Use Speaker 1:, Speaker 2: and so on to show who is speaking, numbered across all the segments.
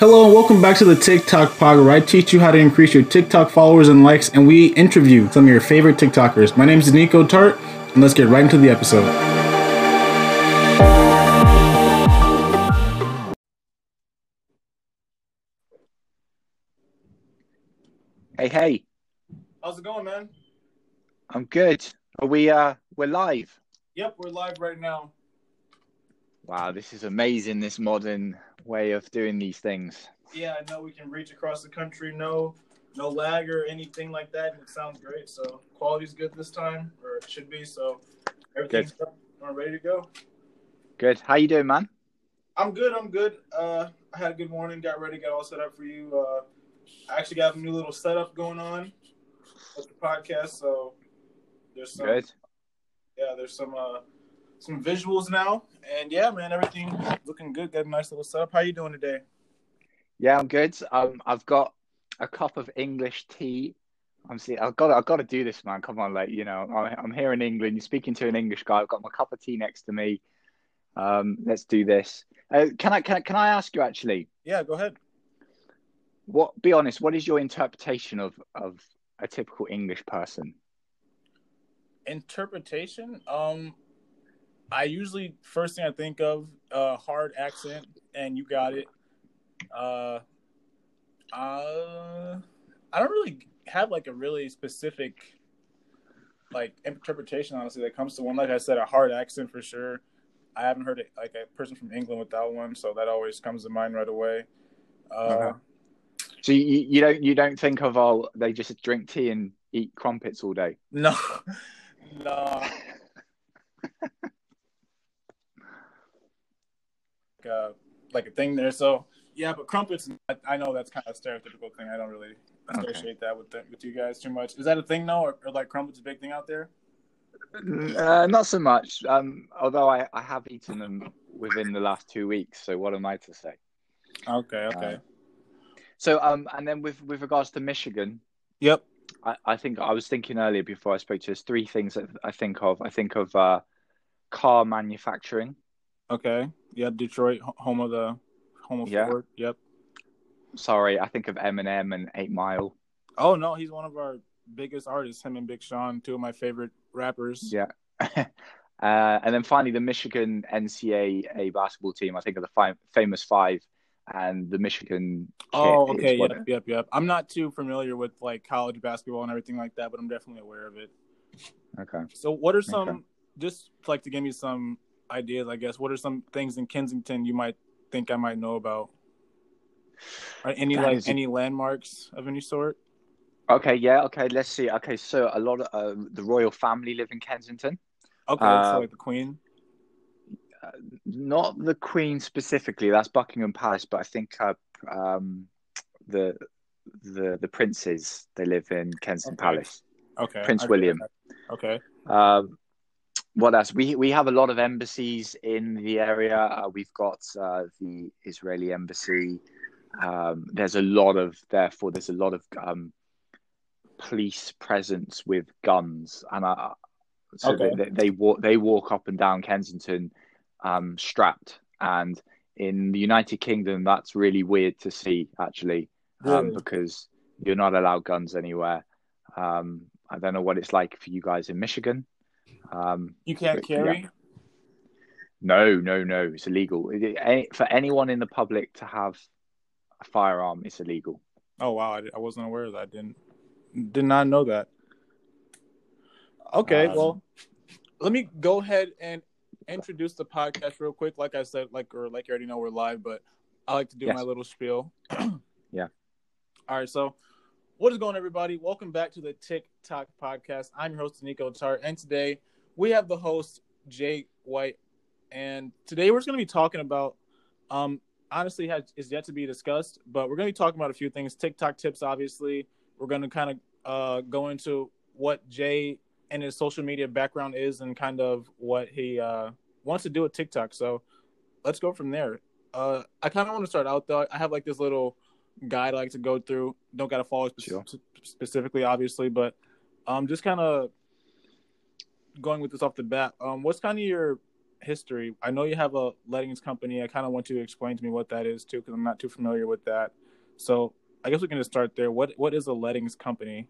Speaker 1: Hello and welcome back to the TikTok Pod, where I teach you how to increase your TikTok followers and likes, and we interview some of your favorite TikTokers. My name is Niko Tartt, and let's get right into the episode.
Speaker 2: Hey, hey,
Speaker 1: How's it going, man?
Speaker 2: I'm good. Are we uh we're live?
Speaker 1: Yep, we're live right now.
Speaker 2: Wow, this is amazing, this modern way of doing these things.
Speaker 1: Yeah, I know we can reach across the country. No, no lag or anything like that. And it sounds great. So quality's good this time, or it should be. So everything's up. We're ready to go.
Speaker 2: Good. How you doing, man?
Speaker 1: I'm good. I'm good. Uh, I had a good morning. Got ready. Got all set up for you. Uh, I actually got a new little setup going on with the podcast. So there's some,
Speaker 2: Good.
Speaker 1: yeah, there's some uh, some visuals now, and yeah, man, everything looking good. Got a nice little setup. How you doing today?
Speaker 2: Yeah, I'm good. Um I've got a cup of English tea. I'm see I've got I've got to do this, man. Come on, like, you know, I'm here in England. You're speaking to an English guy. I've got my cup of tea next to me. Um, let's do this. Uh, can I can I can I ask you actually?
Speaker 1: Yeah, go ahead.
Speaker 2: What be honest, what is your interpretation of of a typical English person?
Speaker 1: interpretation um i usually first thing i think of uh hard accent and you got it. Uh uh i don't really have like a really specific like interpretation honestly that comes to one. Like i said a hard accent for sure. I haven't heard it like a person from england without one so that always comes to mind right away. Uh
Speaker 2: Uh-huh. So you, you don't you don't think of oh they just drink tea and eat crumpets all day?
Speaker 1: no. No like, uh, like a thing there. So yeah, but crumpets. I, I know that's kind of a stereotypical thing. I don't really associate that with the, with you guys too much. Is that a thing though, or, or like crumpets a big thing out there?
Speaker 2: Uh, not so much. Um, although I, I have eaten them within the last two weeks. So what am I to say?
Speaker 1: Okay, okay.
Speaker 2: Uh, So um, and then with with regards to Michigan,
Speaker 1: yep.
Speaker 2: I, I think I was thinking earlier before I spoke to you. There's three things that I think of. I think of uh, car manufacturing.
Speaker 1: Okay. Yep. Detroit, home of the home of
Speaker 2: Yeah.
Speaker 1: Ford. Yep.
Speaker 2: Sorry, I think of Eminem and Eight Mile.
Speaker 1: Oh no, he's one of our biggest artists. Him and Big Sean, two of my favorite rappers.
Speaker 2: Yeah. uh, and then finally, the Michigan NCAA basketball team. I think of the fi- famous five and the Michigan.
Speaker 1: Oh, okay. Yep, yep, yep. I'm not too familiar with like college basketball and everything like that, but I'm definitely aware of it.
Speaker 2: Okay.
Speaker 1: So, what are some
Speaker 2: Okay.
Speaker 1: just like to give me some ideas? I guess what are some things in Kensington you might think I might know about? Or any
Speaker 2: That
Speaker 1: like any landmarks of any sort?
Speaker 2: Okay. Yeah. Okay. Let's see. Okay. So a lot of um, the royal family live in Kensington.
Speaker 1: Okay,
Speaker 2: Uh,
Speaker 1: so like the Queen.
Speaker 2: Not the Queen specifically. That's Buckingham Palace, but I think uh, um, the the the princes they live in Kensington
Speaker 1: Okay.
Speaker 2: Palace.
Speaker 1: Okay,
Speaker 2: Prince William.
Speaker 1: Okay,
Speaker 2: Um, what else? We we have a lot of embassies in the area. Uh, we've got uh, the Israeli embassy. Um, there's a lot of therefore there's a lot of um, police presence with guns, and uh, so
Speaker 1: Okay.
Speaker 2: they, they walk they walk up and down Kensington um, strapped. And in the United Kingdom, that's really weird to see actually, um,
Speaker 1: Really?
Speaker 2: because you're not allowed guns anywhere. Um, I don't know what it's like for you guys in Michigan. Um,
Speaker 1: you can't carry.
Speaker 2: no, no, no, it's illegal. For anyone in the public to have a firearm, it's illegal.
Speaker 1: Oh wow, I, I wasn't aware of that. I didn't did not know that. Okay,
Speaker 2: Um,
Speaker 1: well, let me go ahead and introduce the podcast real quick. Like I said, like or like you already know, we're live, but I like to do
Speaker 2: Yes.
Speaker 1: my little spiel.
Speaker 2: Yeah.
Speaker 1: All right, so what is going on, everybody? Welcome back to the TikTok podcast. I'm your host Niko Tartt, and today we have the host Jay White, and today we're just going to be talking about um honestly has is yet to be discussed, but we're going to be talking about a few things. TikTok tips, obviously. We're going to kind of uh, go into what Jay and his social media background is, and kind of what he uh, wants to do with TikTok. So let's go from there. Uh, I kind of want to start out though. I have like this little guide I like to go through. Don't got to follow spe-
Speaker 2: Sure.
Speaker 1: specifically, obviously, but um, just kind of going with this off the bat. Um, what's kind of your history. I know you have a lettings company. I kind of want you to explain to me what that is too, because I'm not too familiar with that. So I guess we can just start there. What what is a lettings company?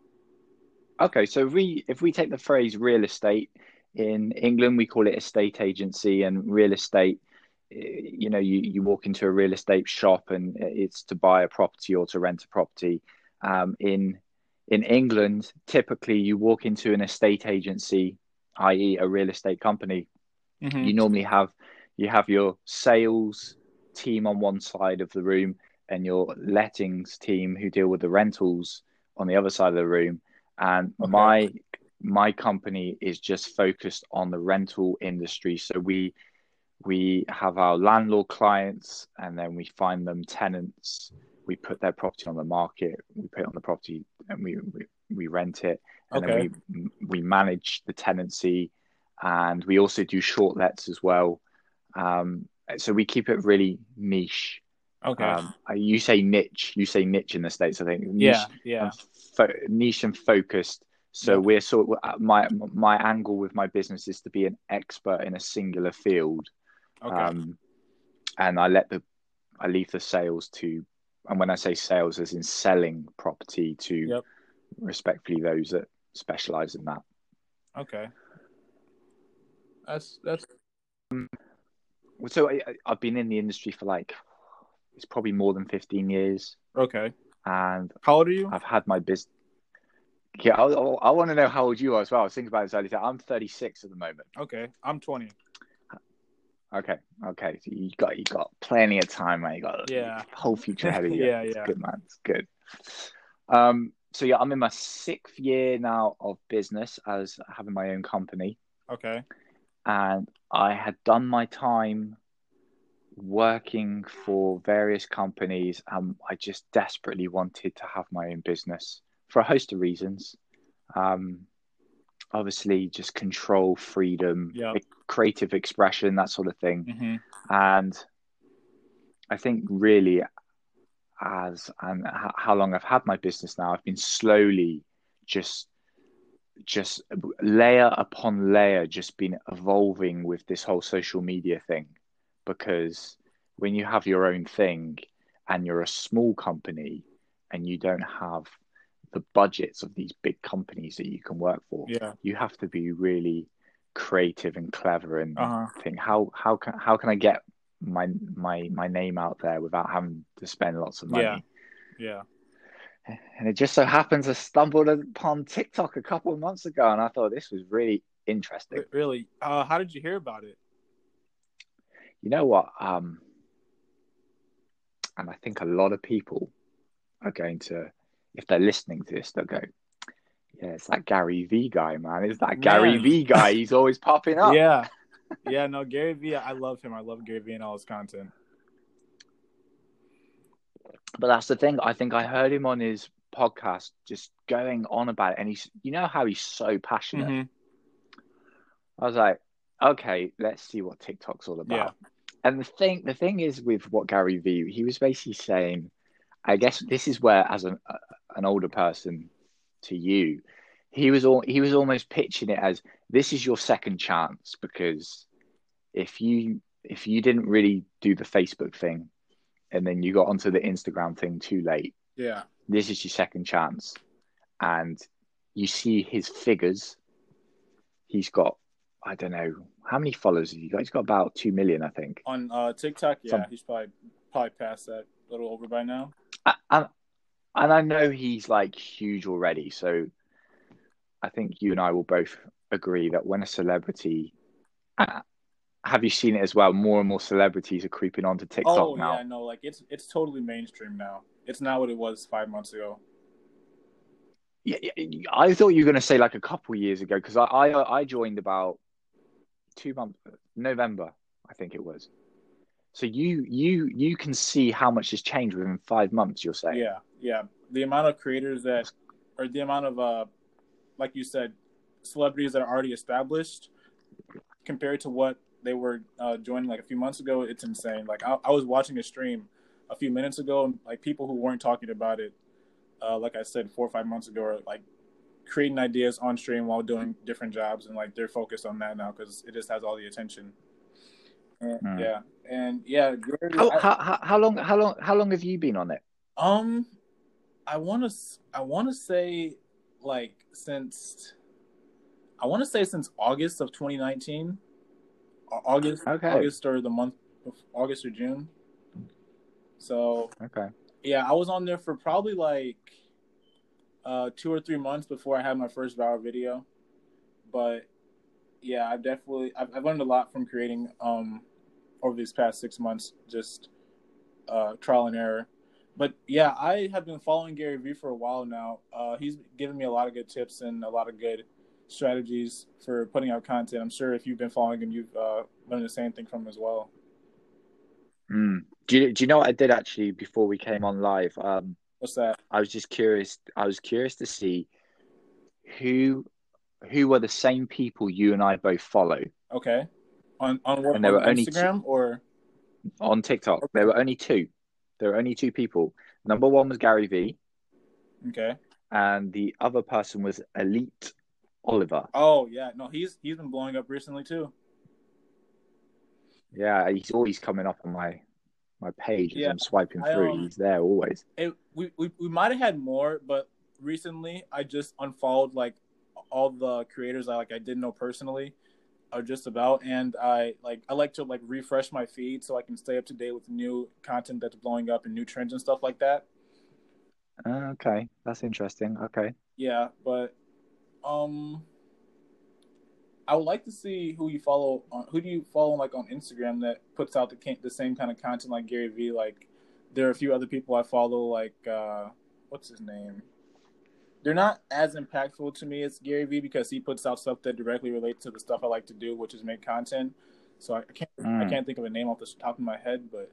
Speaker 2: Okay, so if we if we take the phrase real estate in England, we call it estate agency, and real estate. You know, you, you walk into a real estate shop and it's to buy a property or to rent a property. Um, in in England, typically you walk into an estate agency, i.e., a real estate company. Mm-hmm. You normally have you have your sales team on one side of the room and your lettings team who deal with the rentals on the other side of the room. And okay. my my company is just focused on the rental industry. So we we have our landlord clients and then we find them tenants we put their property on the market, we put it on the property, and we we, we rent it, and okay. then we we manage the tenancy, and we also do short lets as well. Um, so we keep it really niche.
Speaker 1: Okay. Um,
Speaker 2: you say niche. You say niche in the states. I think.
Speaker 1: Niche yeah. Yeah. And
Speaker 2: fo- niche and focused. So yeah. we're sort of uh, my my angle with my business is to be an expert in a singular field. Okay. Um, and I let the I leave the sales to and when I say sales, as in selling property to yep. respectfully those that specialize in that.
Speaker 1: Okay. That's that's.
Speaker 2: So I, I've been in the industry for like it's probably more than fifteen years.
Speaker 1: Okay.
Speaker 2: And
Speaker 1: how old are you?
Speaker 2: I've had my business. Yeah, I, I, I, want to know how old you are as well. I was thinking about this earlier. I'm 36 at the moment.
Speaker 1: Okay, I'm 20.
Speaker 2: Okay, okay. So you got you got plenty of time, man. You got
Speaker 1: yeah
Speaker 2: whole future ahead of you.
Speaker 1: yeah, yeah.
Speaker 2: good, man. It's good. Um, so yeah, I'm in my sixth year now of business as having my own company.
Speaker 1: Okay.
Speaker 2: And I had done my time working for various companies, and I just desperately wanted to have my own business for a host of reasons. Um, obviously just control freedom
Speaker 1: yep.
Speaker 2: creative expression that sort of thing
Speaker 1: mm-hmm.
Speaker 2: and i think really as and how long i've had my business now i've been slowly just just layer upon layer just been evolving with this whole social media thing because when you have your own thing and you're a small company and you don't have the budgets of these big companies that you can work for.
Speaker 1: Yeah.
Speaker 2: You have to be really creative and clever and
Speaker 1: uh-huh.
Speaker 2: think how how can how can I get my my my name out there without having to spend lots of money.
Speaker 1: Yeah. Yeah.
Speaker 2: And it just so happens I stumbled upon TikTok a couple of months ago and I thought this was really interesting.
Speaker 1: Really? Uh, how did you hear about it?
Speaker 2: You know what? Um, and I think a lot of people are going to if they're listening to this, they'll go, "Yeah, it's that Gary Vee guy, man. It's that man. Gary Vee guy. He's always popping up."
Speaker 1: Yeah, yeah. No, Gary Vee. I love him. I love Gary Vee and all his content.
Speaker 2: But that's the thing. I think I heard him on his podcast just going on about it, and he's, you know, how he's so passionate. Mm-hmm. I was like, okay, let's see what TikTok's all about. Yeah. And the thing, the thing is with what Gary Vee, he was basically saying, I guess this is where, as an an older person to you, he was all he was almost pitching it as this is your second chance because if you if you didn't really do the Facebook thing and then you got onto the Instagram thing too late,
Speaker 1: yeah,
Speaker 2: this is your second chance, and you see his figures. He's got I don't know how many followers he got. He's got about two million, I think.
Speaker 1: On uh, TikTok, yeah, Some... he's probably probably past that, a little over by now.
Speaker 2: And, and I know he's like huge already. So I think you and I will both agree that when a celebrity, uh, have you seen it as well? More and more celebrities are creeping onto TikTok oh, now.
Speaker 1: yeah, no, like it's it's totally mainstream now. It's not what it was five months ago.
Speaker 2: Yeah, yeah I thought you were going to say like a couple years ago because I, I I joined about two months November, I think it was. So you you you can see how much has changed within five months. You're saying,
Speaker 1: yeah, yeah. The amount of creators that, or the amount of, uh, like you said, celebrities that are already established, compared to what they were uh, joining like a few months ago, it's insane. Like I, I was watching a stream a few minutes ago, and like people who weren't talking about it, uh, like I said, four or five months ago, are like creating ideas on stream while doing different jobs, and like they're focused on that now because it just has all the attention. And,
Speaker 2: Mm.
Speaker 1: Yeah, and yeah,
Speaker 2: How,
Speaker 1: I-
Speaker 2: how, how, how long how long how long have you been on it?
Speaker 1: um, I want to I want to say like since I want to say since August of 2019, August
Speaker 2: Okay.
Speaker 1: August or the month of August or June. So
Speaker 2: Okay.
Speaker 1: yeah, I was on there for probably like uh, two or three months before I had my first viral video. But yeah, I've definitely I've, I've learned a lot from creating um, over these past six months, just uh, trial and error. But yeah, I have been following Gary Vee for a while now. Uh, he's given me a lot of good tips and a lot of good strategies for putting out content. I'm sure if you've been following him, you've uh, learned the same thing from him as well.
Speaker 2: Mm. Do you do you know what I did actually before we came on live? Um,
Speaker 1: What's that?
Speaker 2: I was just curious. I was curious to see who who were the same people you and I both follow
Speaker 1: Okay. On on on
Speaker 2: only two-
Speaker 1: Instagram or
Speaker 2: on TikTok. There were only two. There were only two people. Number one was Gary Vee,
Speaker 1: okay.
Speaker 2: and the other person was Elite Oliver.
Speaker 1: Oh yeah, no, he's he's been blowing up recently too.
Speaker 2: Yeah, he's always coming up on my my page as I'm swiping
Speaker 1: I,
Speaker 2: through.
Speaker 1: um,
Speaker 2: he's there always.
Speaker 1: It, we we, we might have had more, but recently I just unfollowed like all the creators I like I didn't know personally or just about and I like I like to like refresh my feed so I can stay up to date with new content that's blowing up and new trends and stuff like that.
Speaker 2: Uh, okay, that's interesting. Okay.
Speaker 1: Yeah, but um I would like to see who you follow on who do you follow like on Instagram that puts out the the same kind of content like Gary Vee like there are a few other people I follow like uh what's his name they're not as impactful to me as Gary Vee because he puts out stuff that directly relates to the stuff I like to do which is make content. So I can't I
Speaker 2: Mm.
Speaker 1: can't think of a name off the top of my head but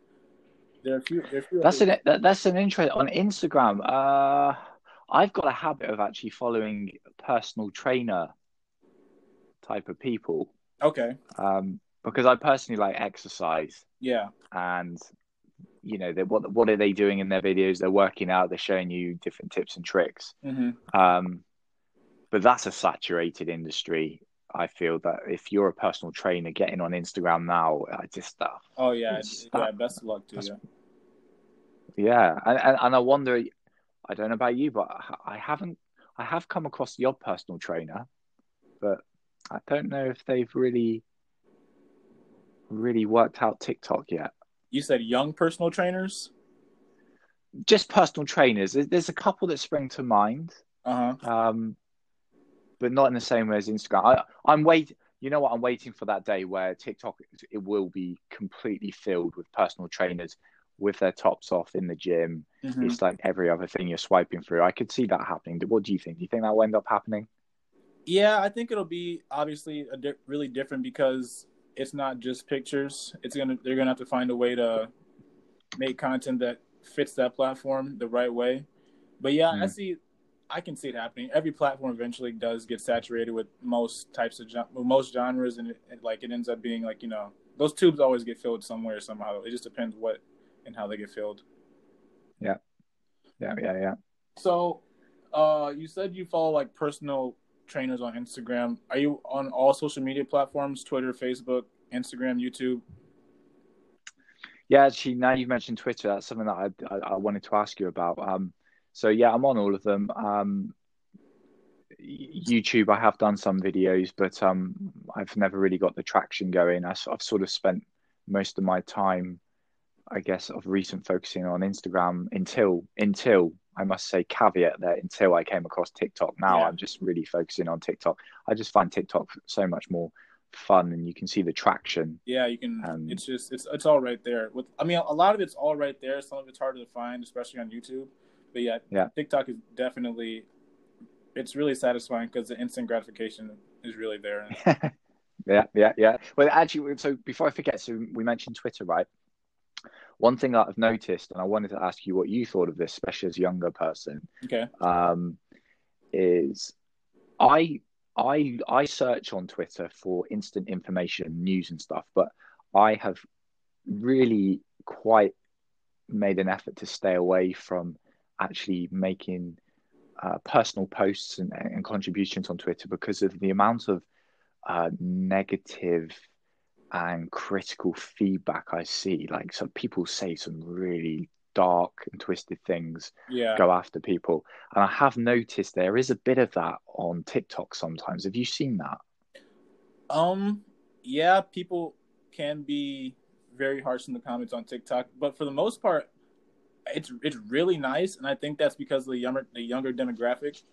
Speaker 1: there are a few are a few
Speaker 2: That's an that, that's an interest on Instagram. Uh, I've got a habit of actually following personal trainer type of people.
Speaker 1: Okay.
Speaker 2: Um, because I personally like exercise.
Speaker 1: Yeah.
Speaker 2: And you know what what are they doing in their videos? They're working out. They're showing you different tips and tricks.
Speaker 1: hmm
Speaker 2: Um, but that's a saturated industry. I feel that if you're a personal trainer getting on Instagram now, I just uh,
Speaker 1: oh yeah yeah best of luck to you
Speaker 2: Yeah, and, and and I wonder, I don't know about you, but I haven't, I have come across the odd personal trainer, but I don't know if they've really, really worked out TikTok yet.
Speaker 1: You said young personal trainers
Speaker 2: Just personal trainers. There's, a couple that spring to mind,
Speaker 1: uh-huh
Speaker 2: um, but not in the same way as Instagram. I, I'm wait. You know what? I'm waiting for that day where TikTok it will be completely filled with personal trainers with their tops off in the gym.
Speaker 1: Mhm.
Speaker 2: It's like every other thing you're swiping through. I could see that happening. What do you think? Do you think that will end up happening?
Speaker 1: Yeah, I think it'll be obviously a di- really different because it's not just pictures. It's gonna they're gonna have to find a way to make content that fits that platform the right way. But yeah, I
Speaker 2: Mm.
Speaker 1: see. I can see it happening. Every platform eventually does get saturated with most types of most genres, and it, it, like it ends up being like you know those tubes always get filled somewhere somehow. It just depends what and how they get filled.
Speaker 2: Yeah, yeah, yeah, yeah.
Speaker 1: So, uh, you said you follow like personal trainers on Instagram. Are you on all social media platforms? Twitter, Facebook, Instagram, YouTube.
Speaker 2: Yeah, actually, now you've mentioned Twitter, that's something that I, I, I wanted to ask you about. Um, so yeah, I'm on all of them. Um, YouTube, I have done some videos, but um, I've never really got the traction going. I, have sort of spent most of my time, I guess, of recent focusing on Instagram until until I must say caveat there until I came across TikTok. Now
Speaker 1: Yeah.
Speaker 2: I'm just really focusing on TikTok. I just find TikTok so much more fun, and you can see the traction.
Speaker 1: Yeah, you can.
Speaker 2: Um,
Speaker 1: it's just it's it's all right there. With I mean, a lot of it's all right there. Some of it's harder to find, especially on YouTube. But yeah,
Speaker 2: Yeah.
Speaker 1: TikTok is definitely. It's really satisfying because the instant gratification is really there.
Speaker 2: yeah, yeah, yeah. Well, actually, so before I forget, so we mentioned Twitter, right? One thing that I've noticed, and I wanted to ask you what you thought of this, especially as a younger person,
Speaker 1: Okay.
Speaker 2: um, is I I I search on Twitter for instant information, news and stuff, but I have really quite made an effort to stay away from actually making uh, personal posts and, and contributions on Twitter because of the amount of uh, negative and critical feedback I see. Like some people say some really dark and twisted things,
Speaker 1: Yeah.
Speaker 2: go after people. And I have noticed there is a bit of that on TikTok sometimes. Have you seen that?
Speaker 1: Um, yeah, people can be very harsh in the comments on TikTok, but for the most part, it's it's really nice, and I think that's because of the younger the younger demographic.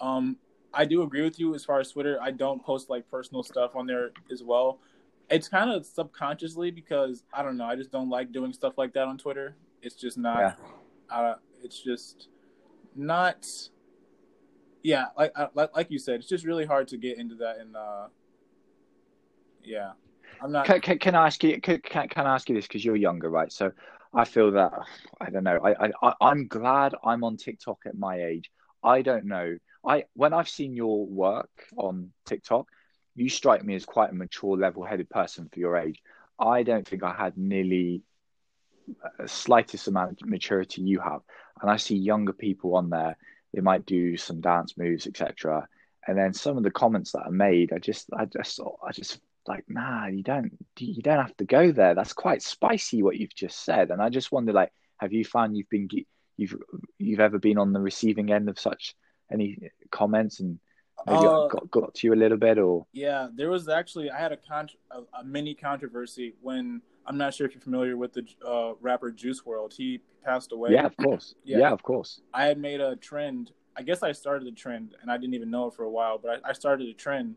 Speaker 1: Um, I do agree with you as far as Twitter. I don't post like personal stuff on there as well. It's kind of subconsciously because I don't know. I just don't like doing stuff like that on Twitter. It's just not.
Speaker 2: Yeah.
Speaker 1: Uh, it's just not. Yeah, like like like you said, it's just really hard to get into that. And uh, yeah, I'm not.
Speaker 2: Can, can, can I ask you? Can, can, can I ask you this because you're younger, right? So I feel that I don't know. I, I I'm glad I'm on TikTok at my age. I don't know. I when I've seen your work on TikTok, you strike me as quite a mature, level-headed person for your age. I don't think I had nearly a slightest amount of maturity you have, and I see younger people on there. They might do some dance moves, etc. And then some of the comments that are made, I just, I just, I just like, nah, you don't, you don't have to go there. That's quite spicy what you've just said. And I just wonder, like, have you found you've been, you've, you've ever been on the receiving end of such any comments and
Speaker 1: Uh,
Speaker 2: got, got to you a little bit or?
Speaker 1: Yeah, there was actually I had a con a, a mini controversy when I'm not sure if you're familiar with the uh, rapper Juice WRLD. He passed away.
Speaker 2: Yeah, of course.
Speaker 1: Yeah.
Speaker 2: Yeah, of course.
Speaker 1: I had made a trend. I guess I started the trend, and I didn't even know it for a while. But I, I started a trend,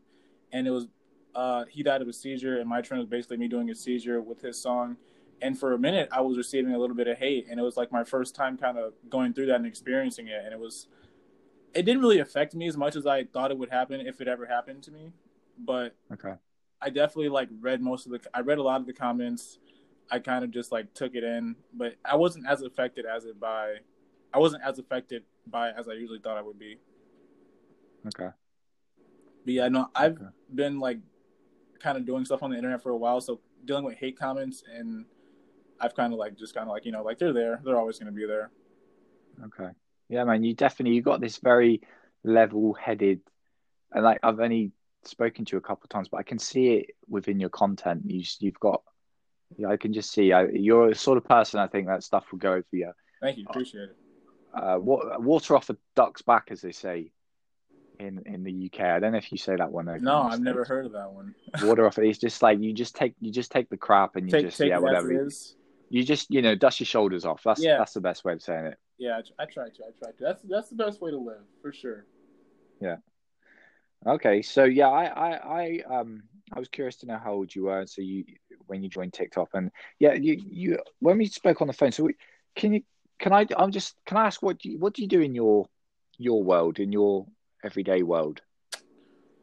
Speaker 1: and it was uh, he died of a seizure, and my trend was basically me doing a seizure with his song. And for a minute, I was receiving a little bit of hate, and it was like my first time kind of going through that and experiencing it. And it was, it didn't really affect me as much as I thought it would happen if it ever happened to me. But
Speaker 2: Okay.
Speaker 1: I definitely like read most of the. I read a lot of the comments. I kind of just like took it in, but I wasn't as affected as it by. I wasn't as affected by it as I usually thought I would be.
Speaker 2: Okay.
Speaker 1: But yeah, no, I've
Speaker 2: Okay.
Speaker 1: been like kind of doing stuff on the internet for a while, so dealing with hate comments and I've kind of like just kind of like you know like they're there, they're always going to be there.
Speaker 2: Okay. Yeah, man, you definitely you got this very level-headed, and like I've only spoken to you a couple of times, but I can see it within your content. You you've got, yeah, I can just see I, you're the sort of person I think that stuff will go over you.
Speaker 1: Thank you, appreciate it.
Speaker 2: Uh, water off a duck's back, as they say in in the UK. I don't know if you say that one.
Speaker 1: No, I've never heard of that one.
Speaker 2: Water off. It's just like you just take you just take the crap and you
Speaker 1: take
Speaker 2: just
Speaker 1: take
Speaker 2: yeah whatever. you just you know dust your shoulders off. That's
Speaker 1: Yeah.
Speaker 2: that's the best way of saying it.
Speaker 1: Yeah, I, I try to. I try to. That's that's the best way to live for sure. Yeah.
Speaker 2: Okay, so yeah, I, I, I, um, I was curious to know how old you were. So you, when you joined TikTok, and yeah, you, you, when we spoke on the phone, so we, can you, can I, I'm just, can I ask what do you, what do you do in your, your world, in your everyday world?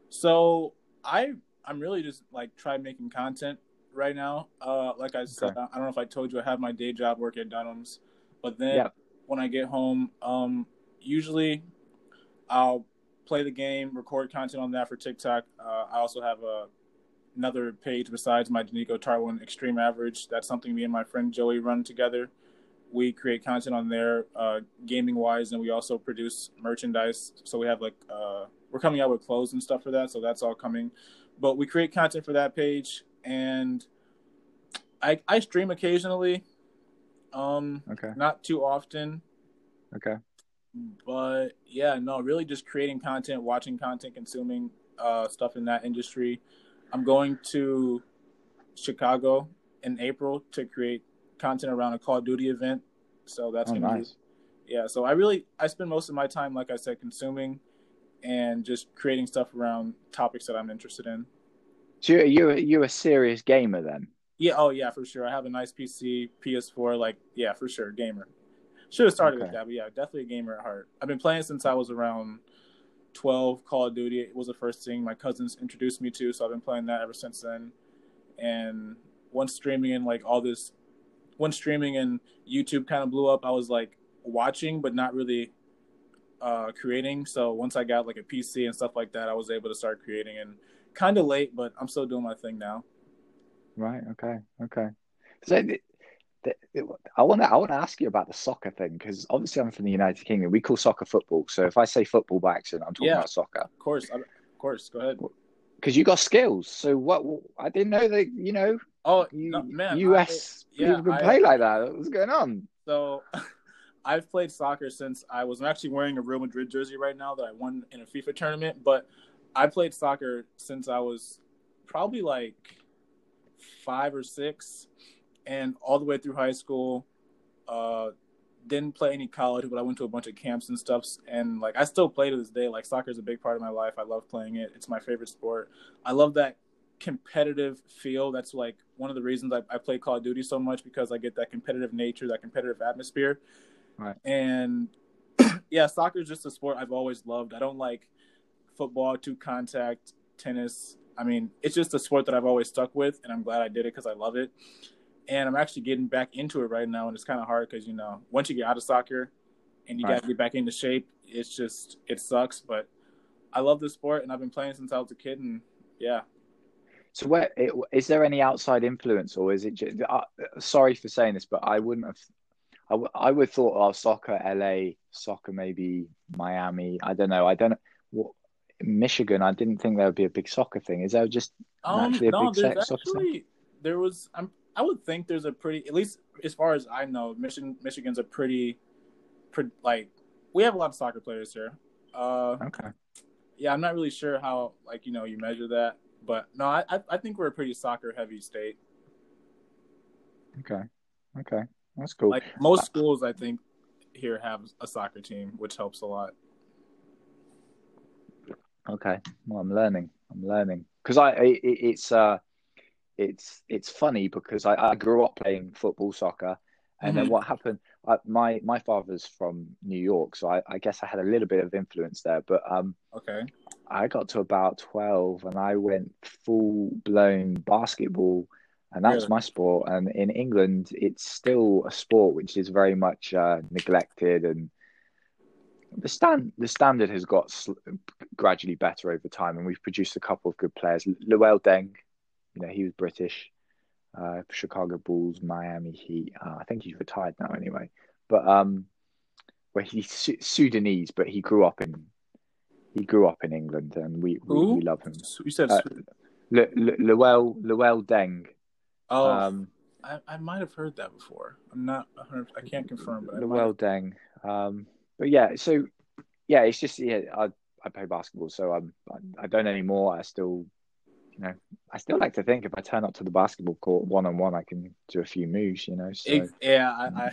Speaker 1: So I I'm really just like try making content right now. Uh, like I said, I don't know if I told you I have my day job work at Dunham's, but then
Speaker 2: Yeah.
Speaker 1: When I get home, um, usually I'll play the game, record content on that for TikTok. Uh, I also have a another page besides my DeNiko Tartt1 Extreme Average. That's something me and my friend Joey run together. We create content on there, uh, gaming wise, and we also produce merchandise. So we have like uh, we're coming out with clothes and stuff for that. So that's all coming. But we create content for that page, and I I stream occasionally, um,
Speaker 2: Okay,
Speaker 1: not too often.
Speaker 2: okay,
Speaker 1: But yeah, no, really just creating content, watching content, consuming uh, stuff in that industry. I'm going to Chicago in April to create content around a Call of Duty event. So that's
Speaker 2: oh,
Speaker 1: gonna
Speaker 2: nice.
Speaker 1: be yeah. So I really I spend most of my time, like I said, consuming and just creating stuff around topics that I'm interested in.
Speaker 2: So you're, you're, you're a serious gamer then?
Speaker 1: Yeah, oh yeah, for sure. I have a nice PC, PS4, like yeah, for sure, gamer. Should have started with that, but yeah, definitely a gamer at heart. I've been playing since I was around twelve. Call of Duty it was the first thing my cousins introduced me to, so I've been playing that ever since then. And once streaming and like all this, once streaming and YouTube kind of blew up, I was like watching but not really uh creating. So once I got like a PC and stuff like that, I was able to start creating and kind of late, but I'm still doing my thing now.
Speaker 2: Right. Okay. Okay. So th- th- I want to I want to ask you about the soccer thing because obviously I'm from the United Kingdom. We call soccer football. So if I say football by accident, I'm talking
Speaker 1: Yeah.
Speaker 2: about soccer.
Speaker 1: Of course, I, of course. Go ahead.
Speaker 2: because you got skills. So what? I didn't know that. You know,
Speaker 1: Oh
Speaker 2: you,
Speaker 1: no, man,
Speaker 2: U.S.
Speaker 1: I, yeah,
Speaker 2: people can play like that. What's going on?
Speaker 1: So I've played soccer since I was I'm actually wearing a Real Madrid jersey right now that I won in a FIFA tournament, but I played soccer since I was probably like five or six and all the way through high school. Uh didn't play any college, but I went to a bunch of camps and stuff and like I still play to this day. Like soccer is a big part of my life. I love playing it. It's my favorite sport. I love that competitive feel. That's like one of the reasons I, I play Call of Duty so much because I get that competitive nature, that competitive atmosphere.
Speaker 2: Right.
Speaker 1: And yeah, soccer is just a sport I've always loved. I don't like football, two contact, tennis. I mean, it's just a sport that I've always stuck with, and I'm glad I did it because I love it. And I'm actually getting back into it right now, and it's kind of hard because you know once you get out of soccer and you
Speaker 2: Right.
Speaker 1: got to get back into shape, it's just it sucks. But I love this sport, and I've been playing since I was a kid, and yeah,
Speaker 2: So where is there any outside influence, or is it? Just, uh, sorry for saying this, but I wouldn't have. I, w- I would have thought, oh, soccer, LA, soccer, maybe Miami. I don't know. I don't Michigan, I didn't think there would be a big soccer thing. Is there just
Speaker 1: Um,
Speaker 2: naturally a
Speaker 1: no,
Speaker 2: big sex soccer thing?
Speaker 1: actually there was. I'm. I would think there's a pretty, at least as far as I know, Michigan. Michigan's a pretty, pretty like we have a lot of soccer players here. Uh,
Speaker 2: Okay.
Speaker 1: yeah, I'm not really sure how like you know you measure that, but no, I I, I think we're a pretty soccer heavy state.
Speaker 2: Okay. Okay. That's cool.
Speaker 1: Like most schools, I think here have a soccer team, which helps a lot.
Speaker 2: Okay, well, I'm learning. I'm learning because I it, it's uh it's it's funny because I, I grew up playing football, soccer, and then
Speaker 1: Mhm.
Speaker 2: what happened? I, my my father's from New York, so I, I guess I had a little bit of influence there. But um,
Speaker 1: Okay.
Speaker 2: I got to about twelve, and I went full blown basketball, and that's
Speaker 1: Really?
Speaker 2: my sport. And in England, it's still a sport which is very much uh, neglected and the stand the standard has got sl- gradually better over time, and we've produced a couple of good players. Luol Deng, you know, he was British, uh, Chicago Bulls, Miami Heat. Uh, I think he's retired now anyway. But um, well, he's Su- Sudanese, but he grew up in he grew up in England, and we we, we love him.
Speaker 1: You said
Speaker 2: Uh, Luol Luol Deng.
Speaker 1: oh,
Speaker 2: Um,
Speaker 1: I, I might have heard that before. I'm not. I can't confirm, but I might
Speaker 2: Deng. Um, but yeah, so yeah, it's just yeah, I I play basketball, so I'm I, I don't anymore. I still, you know, I still like to think if I turn up to the basketball court one on one, I can do a few moves, you know. So
Speaker 1: yeah, I,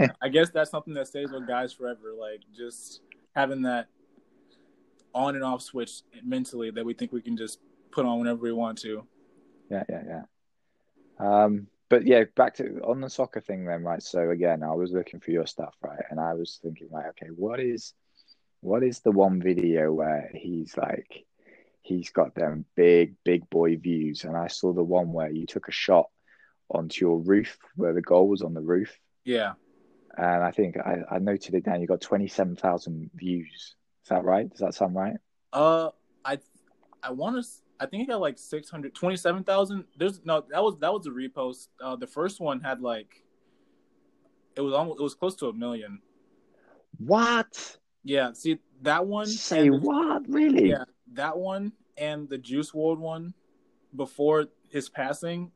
Speaker 1: I I guess that's something that stays with guys forever. Like just having that on and off switch mentally that we think we can just put on whenever we want to.
Speaker 2: yeah, yeah, yeah. Um, but yeah, back to on the soccer thing then, right? So again, I was looking for your stuff, right? And I was thinking, like, okay, what is what is the one video where he's like he's got them big, big boy views? And I saw the one where you took a shot onto your roof where the goal was on the roof.
Speaker 1: Yeah.
Speaker 2: And I think I, I noted it down, you got twenty seven thousand views. Is that right? Does that sound right?
Speaker 1: Uh, I I want to. I think it got like six hundred twenty-seven thousand. There's no that was that was a repost. Uh, the first one had like it was almost it was close to a million.
Speaker 2: What?
Speaker 1: Yeah. See that one.
Speaker 2: Say
Speaker 1: and
Speaker 2: what? Really?
Speaker 1: Yeah, that one and the Juice WRLD one before his passing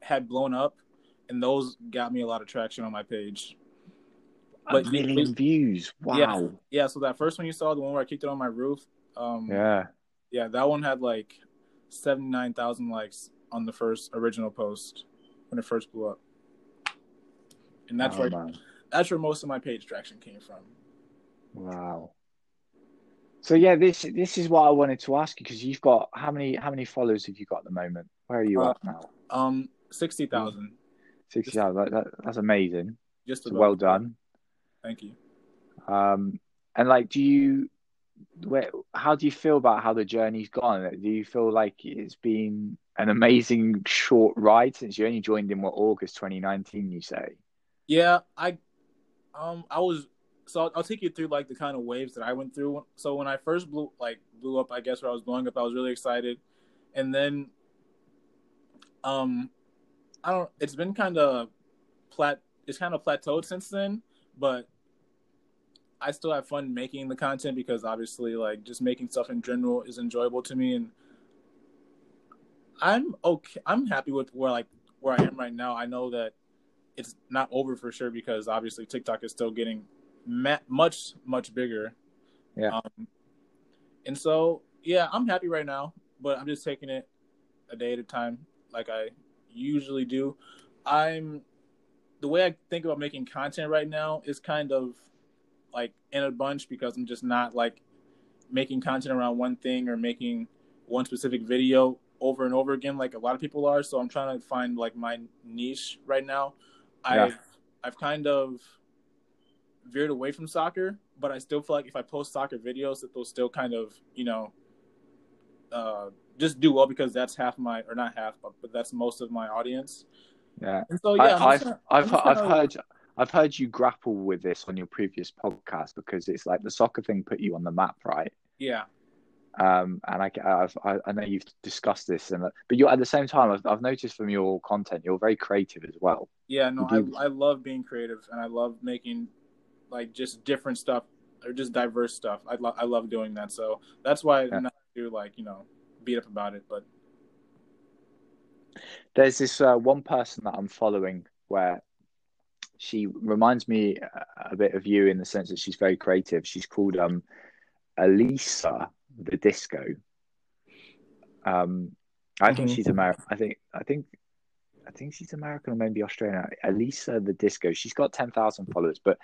Speaker 1: had blown up, and those got me a lot of traction on my page.
Speaker 2: A
Speaker 1: But-
Speaker 2: million views. Wow.
Speaker 1: Yeah, so that first one you saw, the one where I kicked it on my roof, um,
Speaker 2: Yeah.
Speaker 1: yeah, that one had like seventy nine thousand likes on the first original post when it first blew up, and that's
Speaker 2: Oh,
Speaker 1: where
Speaker 2: man.
Speaker 1: that's where most of my page traction came from.
Speaker 2: Wow. So yeah, this this is what I wanted to ask you because you've got how many how many followers have you got at the moment? Where are you
Speaker 1: Uh,
Speaker 2: at now?
Speaker 1: Um, sixty thousand,
Speaker 2: Sixty. Yeah, that, that, that's amazing.
Speaker 1: just
Speaker 2: So well done.
Speaker 1: Thank you.
Speaker 2: Um, and like, do you where how do you feel about how the journey's gone? Do you feel like it's been an amazing short ride since you only joined in what August 2019? You say.
Speaker 1: Yeah, I, um, I was. So I'll, I'll take you through like the kind of waves that I went through. So when I first blew like blew up, I guess where I was blowing up, I was really excited, and then, um, I don't. It's been kind of plat. It's kind of plateaued since then, but I still have fun making the content because obviously, like just making stuff in general is enjoyable to me, and I'm okay. I'm happy with where like where I am right now. I know that it's not over for sure because obviously TikTok is still getting ma- much much bigger.
Speaker 2: Yeah.
Speaker 1: Um, and so yeah, I'm happy right now, but I'm just taking it a day at a time, like I usually do. I'm the way I think about making content right now is kind of like in a bunch because I'm just not like making content around one thing or making one specific video over and over again like a lot of people are. So I'm trying to find like my niche right now.
Speaker 2: Yeah.
Speaker 1: I've I've kind of veered away from soccer, but I still feel like if I post soccer videos that they'll still kind of, you know, uh, just do well because that's half my or not half, but, but that's most of my audience.
Speaker 2: Yeah.
Speaker 1: And so yeah,
Speaker 2: I,
Speaker 1: just
Speaker 2: I've I've I've heard I've heard you grapple with this on your previous podcast because it's like the soccer thing put you on the map, right?
Speaker 1: yeah.
Speaker 2: Um, and I, I've, I, I know you've discussed this, and but you're at the same time. I've, I've noticed from your content, you're very creative as well.
Speaker 1: Yeah, no,
Speaker 2: do-
Speaker 1: I I love being creative and I love making like just different stuff or just diverse stuff. I love I love doing that. So that's why
Speaker 2: Yeah.
Speaker 1: I'm not to like you know beat up about it. But
Speaker 2: There's this uh, one person that I'm following where she reminds me a, bit of you in the sense that she's very creative. She's called um, Elisa the Disco. Um, I think
Speaker 1: Mhm.
Speaker 2: she's American. I think I think I think she's American or maybe Australian. Elisa the Disco. She's got ten thousand followers, but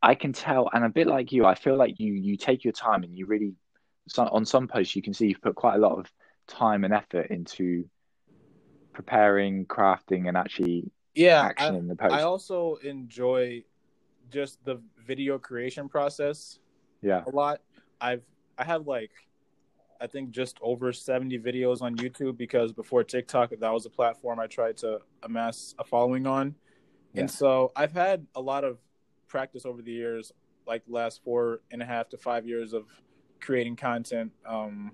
Speaker 2: I can tell, and a bit like you, I feel like you you take your time and you really so, on some posts you can see you've put quite a lot of time and effort into preparing, crafting, and actually
Speaker 1: yeah,
Speaker 2: action
Speaker 1: I,
Speaker 2: in the post.
Speaker 1: I also enjoy just the video creation process
Speaker 2: yeah,
Speaker 1: a lot. I've I have like I think just over 70 videos on YouTube because before TikTok that was a platform I tried to amass a following on.
Speaker 2: Yeah.
Speaker 1: And so I've had a lot of practice over the years, like the last four and a half to five years of creating content um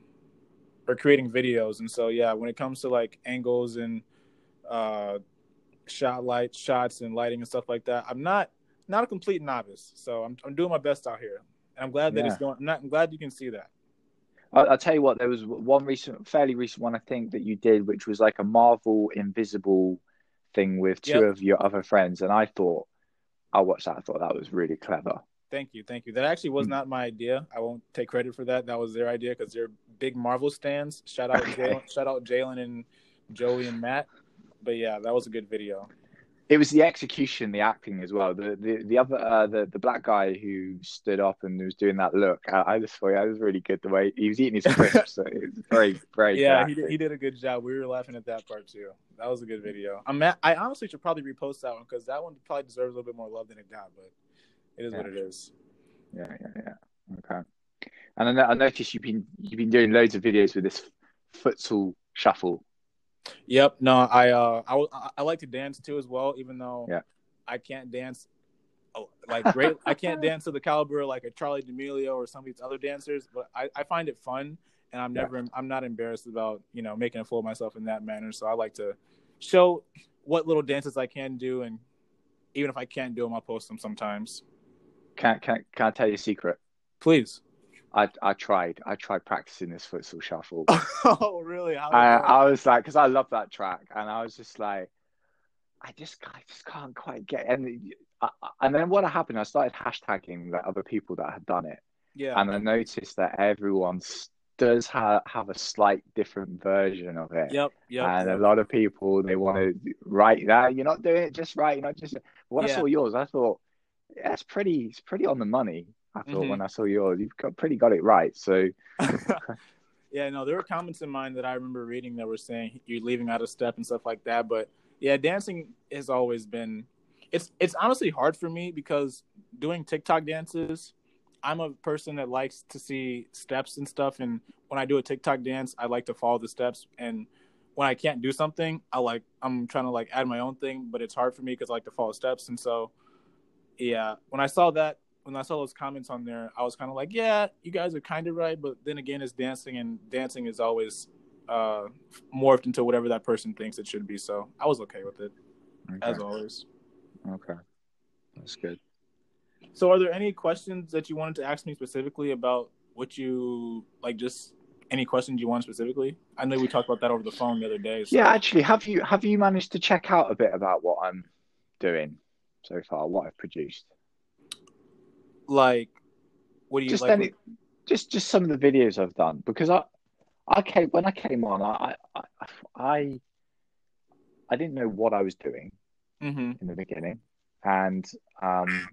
Speaker 1: or creating videos. And so yeah, when it comes to like angles and uh shot light shots and lighting and stuff like that, I'm not not a complete novice. So I'm I'm doing my best out here. And I'm glad that it's going I'm not I'm glad you can see that.
Speaker 2: I'll, I'll tell you what. There was one recent, fairly recent one I think that you did, which was like a Marvel Invisible thing with two
Speaker 1: Yep.
Speaker 2: of your other friends, and I thought I watched that. I thought that was really clever.
Speaker 1: Thank you, thank you. That actually was
Speaker 2: Hmm.
Speaker 1: not my idea. I won't take credit for that. That was their idea because they're big Marvel stands. Shout out,
Speaker 2: Okay.
Speaker 1: Jalen, shout out Jalen and Joey and Matt. But yeah, that was a good video.
Speaker 2: It was the execution, the acting as well. The the the other uh, the the black guy who stood up and was doing that look. I, I just thought that was really good. The way he was eating his crisps, so it was very very.
Speaker 1: yeah, he did, he did a good job. We were laughing at that part too. That was a good video. I'm at, I honestly should probably repost that one because that one probably deserves a little bit more love than it got. But it is what it is.
Speaker 2: Yeah, yeah, yeah. Okay. And I, I noticed you've been you've been doing loads of videos with this futsal shuffle.
Speaker 1: Yep. No, I uh I, I- like to dance too as well, even though
Speaker 2: Yeah.
Speaker 1: I can't dance oh, like great. I can't dance to the caliber like a Charli D'Amelio or some of these other dancers, but I, I find it fun, and I'm
Speaker 2: Yeah.
Speaker 1: never I'm not embarrassed about you know making a fool of myself in that manner. So I like to show what little dances I can do, and even if I can't do them, I'll post them sometimes.
Speaker 2: Can't can't can I tell you a secret?
Speaker 1: Please.
Speaker 2: I I tried. I tried practicing this futsal shuffle.
Speaker 1: oh really?
Speaker 2: I, I was like, because I love that track, and I was just like, I just I just can't quite get. And I, and then what happened? I started hashtagging like other people that had done it,
Speaker 1: yeah.
Speaker 2: and I noticed that everyone does ha- have a slight different version of it.
Speaker 1: Yep. Yep.
Speaker 2: and
Speaker 1: yep.
Speaker 2: a lot of people they want to write that you're not doing it just right. You're not just. When I
Speaker 1: Yeah.
Speaker 2: saw yours, I thought yeah, it's pretty. It's pretty on the money. I thought
Speaker 1: Mhm.
Speaker 2: when I saw yours, you've got pretty got it right. So
Speaker 1: yeah, no, there were comments in mine that I remember reading that were saying you're leaving out a step and stuff like that. But yeah, dancing has always been it's it's honestly hard for me because doing TikTok dances, I'm a person that likes to see steps and stuff and when I do a TikTok dance, I like to follow the steps and when I can't do something, I like I'm trying to like add my own thing, but it's hard for me because I like to follow steps and so yeah, when I saw that when I saw those comments on there, I was kind of like, yeah, you guys are kind of right, but then again, it's dancing, and dancing is always uh, morphed into whatever that person thinks it should be. So I was okay with it, as always.
Speaker 2: okay, that's good.
Speaker 1: So, are there any questions that you wanted to ask me specifically about what you like, just any questions you want specifically? I know we talked about that over the phone the other day.
Speaker 2: So. Yeah, actually, have you have you managed to check out a bit about what I'm doing so far? What I've produced?
Speaker 1: Like, what do you
Speaker 2: just
Speaker 1: like?
Speaker 2: Any, just just some of the videos I've done because I I came when I came on I I I, I didn't know what I was doing
Speaker 1: mm-hmm.
Speaker 2: in the beginning, and um,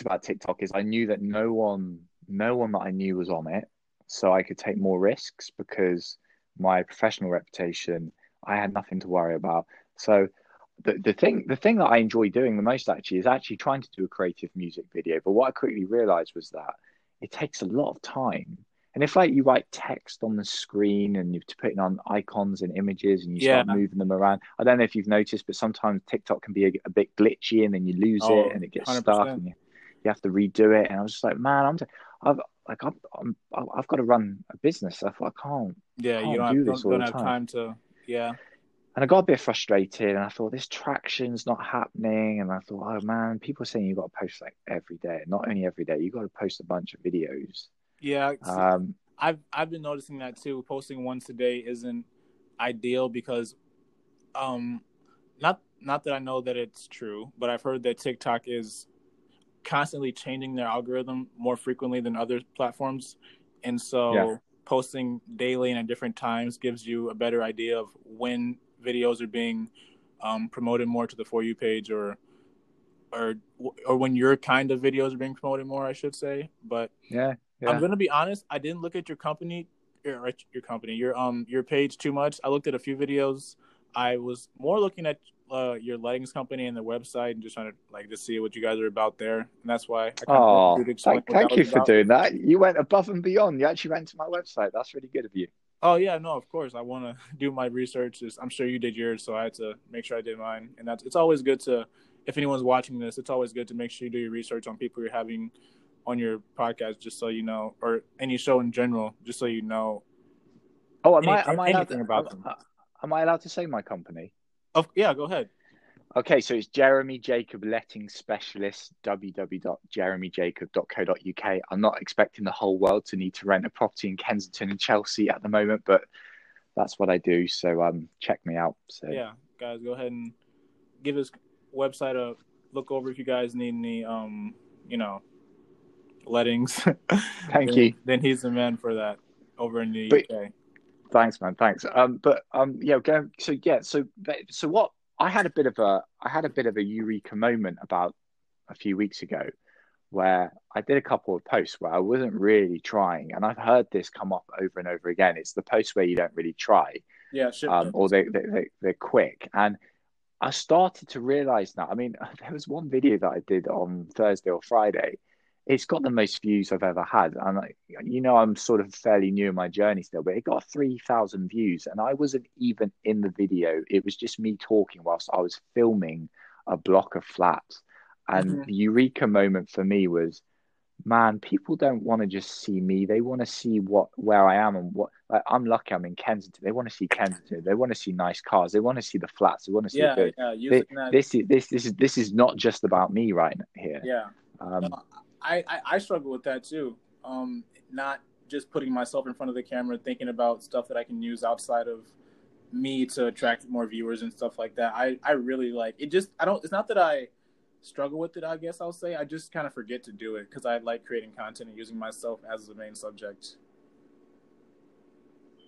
Speaker 2: about TikTok is I knew that no one no one that I knew was on it, so I could take more risks because my professional reputation I had nothing to worry about. So the, the thing the thing that I enjoy doing the most actually is actually trying to do a creative music video. But what I quickly realized was that it takes a lot of time. And if like you write text on the screen and you're putting on icons and images and you start yeah. moving them around, I don't know if you've noticed, but sometimes TikTok can be a, a bit glitchy and then you lose oh, it and it gets 100%. stuck and you, you have to redo it. And I was just like, man, I'm, I've like I'm, I'm I've got to run a business. I thought I can't.
Speaker 1: Yeah,
Speaker 2: I can't
Speaker 1: you don't, do have, don't, don't have time. time to. Yeah
Speaker 2: and I got a bit frustrated and I thought this traction's not happening. And I thought oh man people are saying you've got to post like every day. Not only every day you've got to post a bunch of videos.
Speaker 1: Yeah um, I've I've been noticing that too. Posting once a day isn't ideal because um not not that I know that it's true but I've heard that TikTok is constantly changing their algorithm more frequently than other platforms. And so yeah. posting daily and at different times gives you a better idea of when videos are being um, promoted more to the for you page or or or when your kind of videos are being promoted more, I should say. But
Speaker 2: yeah, yeah.
Speaker 1: I'm gonna be honest. I didn't look at your company, your, your company, your um your page too much. I looked at a few videos. I was more looking at uh, your leggings company and the website and just trying to like to see what you guys are about there. And that's why. I
Speaker 2: oh, thank, thank you for about. doing that. You went above and beyond. You actually went to my website. That's really good of you.
Speaker 1: Oh yeah, no, of course. I want to do my research. I'm sure you did yours, so I had to make sure I did mine. And that's it's always good to, if anyone's watching this, it's always good to make sure you do your research on people you're having on your podcast, just so you know, or any show in general, just so you know.
Speaker 2: Oh, am any, I am I allowed to, about them? Uh, am I allowed to say my company?
Speaker 1: Oh yeah, go ahead.
Speaker 2: Okay, so it's Jeremy Jacob Letting Specialist, www.jeremyjacob.co.uk. I'm not expecting the whole world to need to rent a property in Kensington and Chelsea at the moment, but that's what I do. So um, check me out. So
Speaker 1: yeah, guys, go ahead and give his website a look over if you guys need any, um, you know, lettings.
Speaker 2: Thank
Speaker 1: then,
Speaker 2: you.
Speaker 1: Then he's the man for that over in the
Speaker 2: but,
Speaker 1: UK.
Speaker 2: Thanks, man. Thanks. Um, but um, yeah, go. So yeah, so so what I had a bit of a I had a bit of a eureka moment about a few weeks ago where I did a couple of posts where I wasn't really trying, and I've heard this come up over and over again. It's the posts where you don't really try,
Speaker 1: yeah, um,
Speaker 2: or they, they, they they're quick. And I started to realize that. I mean, there was one video that I did on Thursday or Friday it's got the most views I've ever had. And I, you know, I'm sort of fairly new in my journey still, but it got 3,000 views and I wasn't even in the video. It was just me talking whilst I was filming a block of flats. And mm-hmm. the eureka moment for me was, man, people don't want to just see me. They want to see what where I am and what like, I'm lucky I'm in Kensington. They want to see Kensington. They want to see nice cars. They want to see the flats. They want to see
Speaker 1: yeah,
Speaker 2: the,
Speaker 1: yeah,
Speaker 2: they, this is this this is this is not just about me right here.
Speaker 1: Yeah. Um, no, I, I, I struggle with that too. Um, not just putting myself in front of the camera, thinking about stuff that I can use outside of me to attract more viewers and stuff like that. I, I really like it. Just I don't. It's not that I struggle with it. I guess I'll say I just kind of forget to do it because I like creating content and using myself as the main subject.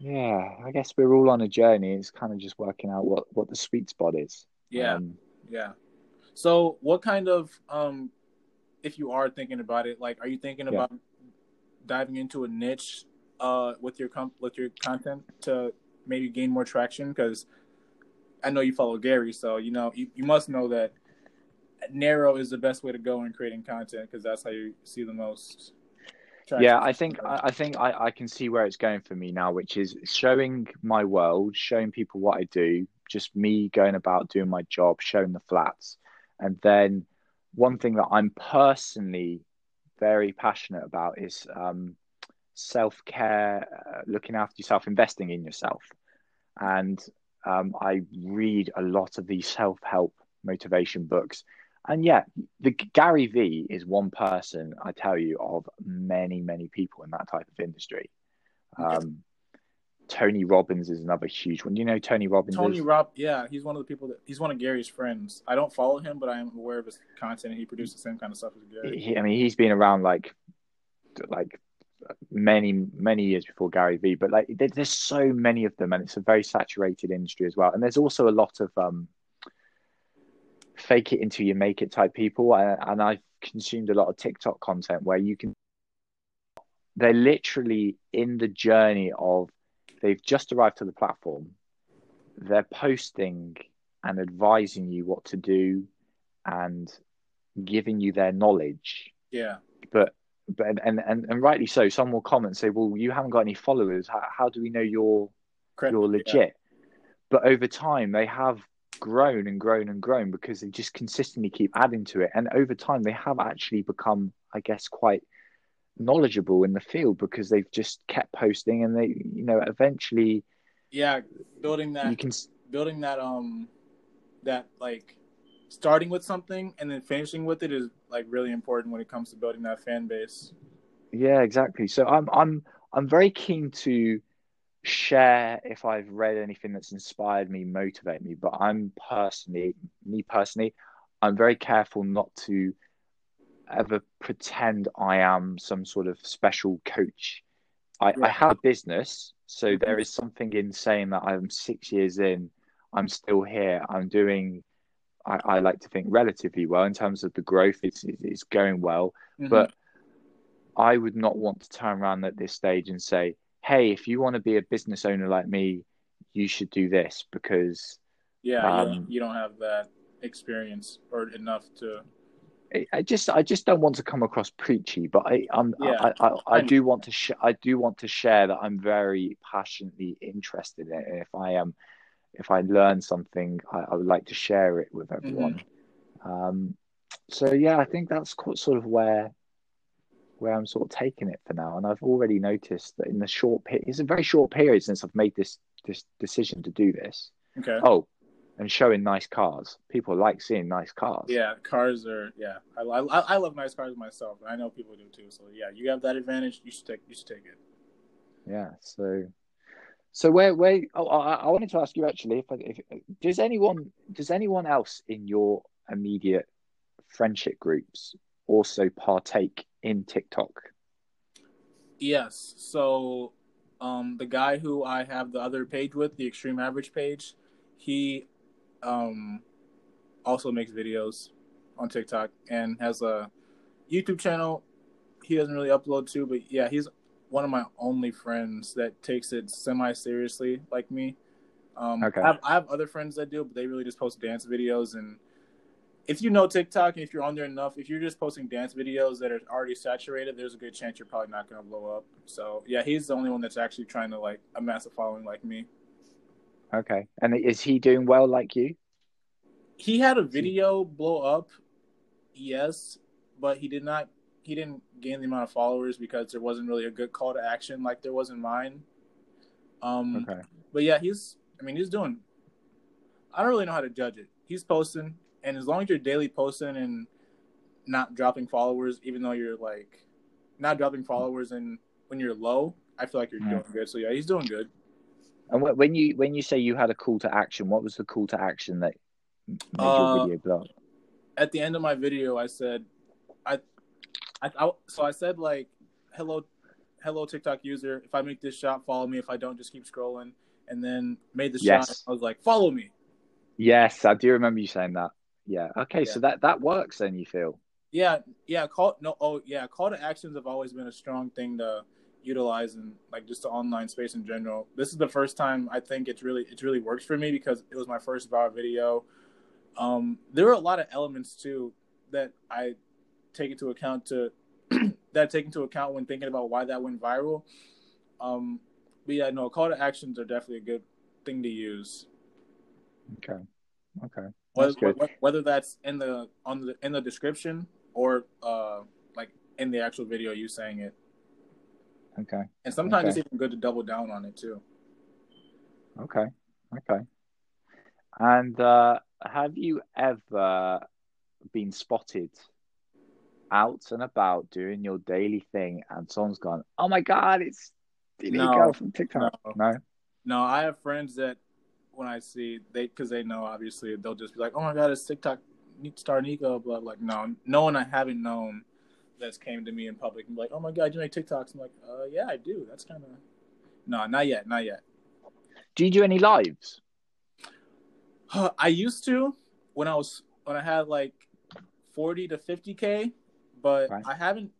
Speaker 2: Yeah, I guess we're all on a journey. It's kind of just working out what what the sweet spot is.
Speaker 1: Yeah, um, yeah. So, what kind of um, if you are thinking about it, like, are you thinking yeah. about diving into a niche uh, with your comp- with your content to maybe gain more traction? Because I know you follow Gary, so you know you, you must know that narrow is the best way to go in creating content because that's how you see the most.
Speaker 2: Yeah, I think I think I, I can see where it's going for me now, which is showing my world, showing people what I do, just me going about doing my job, showing the flats, and then one thing that I'm personally very passionate about is um, self care, uh, looking after yourself, investing in yourself. And um, I read a lot of these self help motivation books. and yeah, the Gary Vee is one person I tell you of many many people in that type of industry. Um, Tony Robbins is another huge one. You know Tony Robbins.
Speaker 1: Tony? Rob, yeah, he's one of the people that he's one of Gary's friends. I don't follow him, but I am aware of his content. and He produces the same kind of stuff as Gary.
Speaker 2: He, I mean, he's been around like like many many years before Gary Vee. But like, there, there's so many of them, and it's a very saturated industry as well. And there's also a lot of um, fake it until you make it type people. And, and I've consumed a lot of TikTok content where you can. They're literally in the journey of they've just arrived to the platform. They're posting and advising you what to do and giving you their knowledge.
Speaker 1: Yeah.
Speaker 2: But but and and, and rightly so, some will comment and say, Well, you haven't got any followers. How, how do we know you're you're legit?
Speaker 1: yeah.
Speaker 2: But over time they have grown and grown and grown because they just consistently keep adding to it. And over time they have actually become, I guess, quite knowledgeable in the field because they've just kept posting and they you know eventually
Speaker 1: Yeah, building that
Speaker 2: you can
Speaker 1: building that um that like starting with something and then finishing with it is like really important when it comes to building that fan base.
Speaker 2: Yeah, exactly. So I'm I'm I'm very keen to share if I've read anything that's inspired me, motivate me. But I'm personally, me personally, I'm very careful not to ever pretend I am some sort of special coach. I, I have a business, so
Speaker 1: Mhm.
Speaker 2: there is something in saying that I'm six years in, I'm still here, I'm doing. I, I like to think relatively well in terms of the growth. It's it's going well,
Speaker 1: Mhm.
Speaker 2: but I would not want to turn around at this stage and say, "Hey, if you want to be a business owner like me, you should do this," because
Speaker 1: yeah, you,
Speaker 2: um,
Speaker 1: don't, you don't have that experience or enough to.
Speaker 2: I- just I just don't want to come across preachy. But I I'm,
Speaker 1: Yeah,
Speaker 2: I, I, I do want to sh- I do want to share that I'm very passionately interested in it. And if I am if I learn something, I, I would like to share it with everyone. Um, so yeah, I think that's sort of where where I'm sort of taking it for now. And I've already noticed that in the short period, it's a very short period since I've made this this decision to do this.
Speaker 1: Okay.
Speaker 2: Oh, and showing nice cars. People like seeing nice cars.
Speaker 1: Yeah, cars are yeah. I, I I love nice cars myself. I know people do too. So yeah, you have that advantage. You should take you should take it.
Speaker 2: Yeah. So, so where where oh, I, I wanted to ask you actually if, if does anyone does anyone else in your immediate friendship groups also partake in TikTok?
Speaker 1: Yes. So, um, the guy who I have the other page with, the Extreme Average page, he, um, also makes videos on TikTok and has a YouTube channel. He doesn't really upload to, but yeah, he's one of my only friends that takes it semi seriously, like me. Um,
Speaker 2: Okay.
Speaker 1: I, have, I have other friends that do, but they really just post dance videos. And if you know TikTok and if you're on there enough, if you're just posting dance videos that are already saturated, there's a good chance you're probably not going to blow up. So yeah, he's the only one that's actually trying to like amass a following like me.
Speaker 2: Okay. And is he doing well like you?
Speaker 1: He had a video blow up, yes, but he did not. He didn't gain the amount of followers because there wasn't really a good call to action like there was in mine. Um,
Speaker 2: Okay.
Speaker 1: But yeah, he's. I mean, he's doing. I don't really know how to judge it. He's posting, and as long as you're daily posting and not dropping followers, even though you're like not dropping followers and when you're low, I feel like you're
Speaker 2: Yeah.
Speaker 1: doing good. So yeah, he's doing good.
Speaker 2: And when you when you say you had a call to action, what was the call to action that made
Speaker 1: Uh,
Speaker 2: your video blow?
Speaker 1: At the end of my video, I said, I, I, I so I said like, hello, hello TikTok user. If I make this shot, follow me. If I don't, just keep scrolling. And then made the
Speaker 2: Yes.
Speaker 1: shot. I was like, follow me.
Speaker 2: Yes, I do remember you saying that. Yeah. Okay,
Speaker 1: Yeah.
Speaker 2: so that that works then. You feel
Speaker 1: Yeah, yeah. Call no. Oh, yeah. Call to actions have always been a strong thing to utilize in like just the online space in general. This is the first time I think it's really it's really works for me because it was my first viral video. Um, there are a lot of elements too that I take into account to that I take into account when thinking about why that went viral. Um, but yeah, no, call to actions are definitely a good thing to use.
Speaker 2: okay. Okay.
Speaker 1: whether,
Speaker 2: good.
Speaker 1: whether that's in the on the in the description or uh like in the actual video you saying it
Speaker 2: Okay.
Speaker 1: and sometimes
Speaker 2: Okay.
Speaker 1: it's even good to double down on it too
Speaker 2: Okay. Okay. And uh, have you ever been spotted out and about doing your daily thing, and someone's gone, "Oh my god, it's Niko
Speaker 1: No,
Speaker 2: from TikTok"?
Speaker 1: no.
Speaker 2: No.
Speaker 1: No, I have friends that when I see they because they know obviously they'll just be like, "Oh my god, it's TikTok star Niko." Blah like no, no one I haven't known that's came to me in public and be like, "Oh my god, you make TikToks?" I'm like, "Uh, yeah, I do." That's kind of no, not yet, not yet.
Speaker 2: Do you do any lives?
Speaker 1: I used to when I was when I had like forty to fifty k, but
Speaker 2: Right.
Speaker 1: I haven't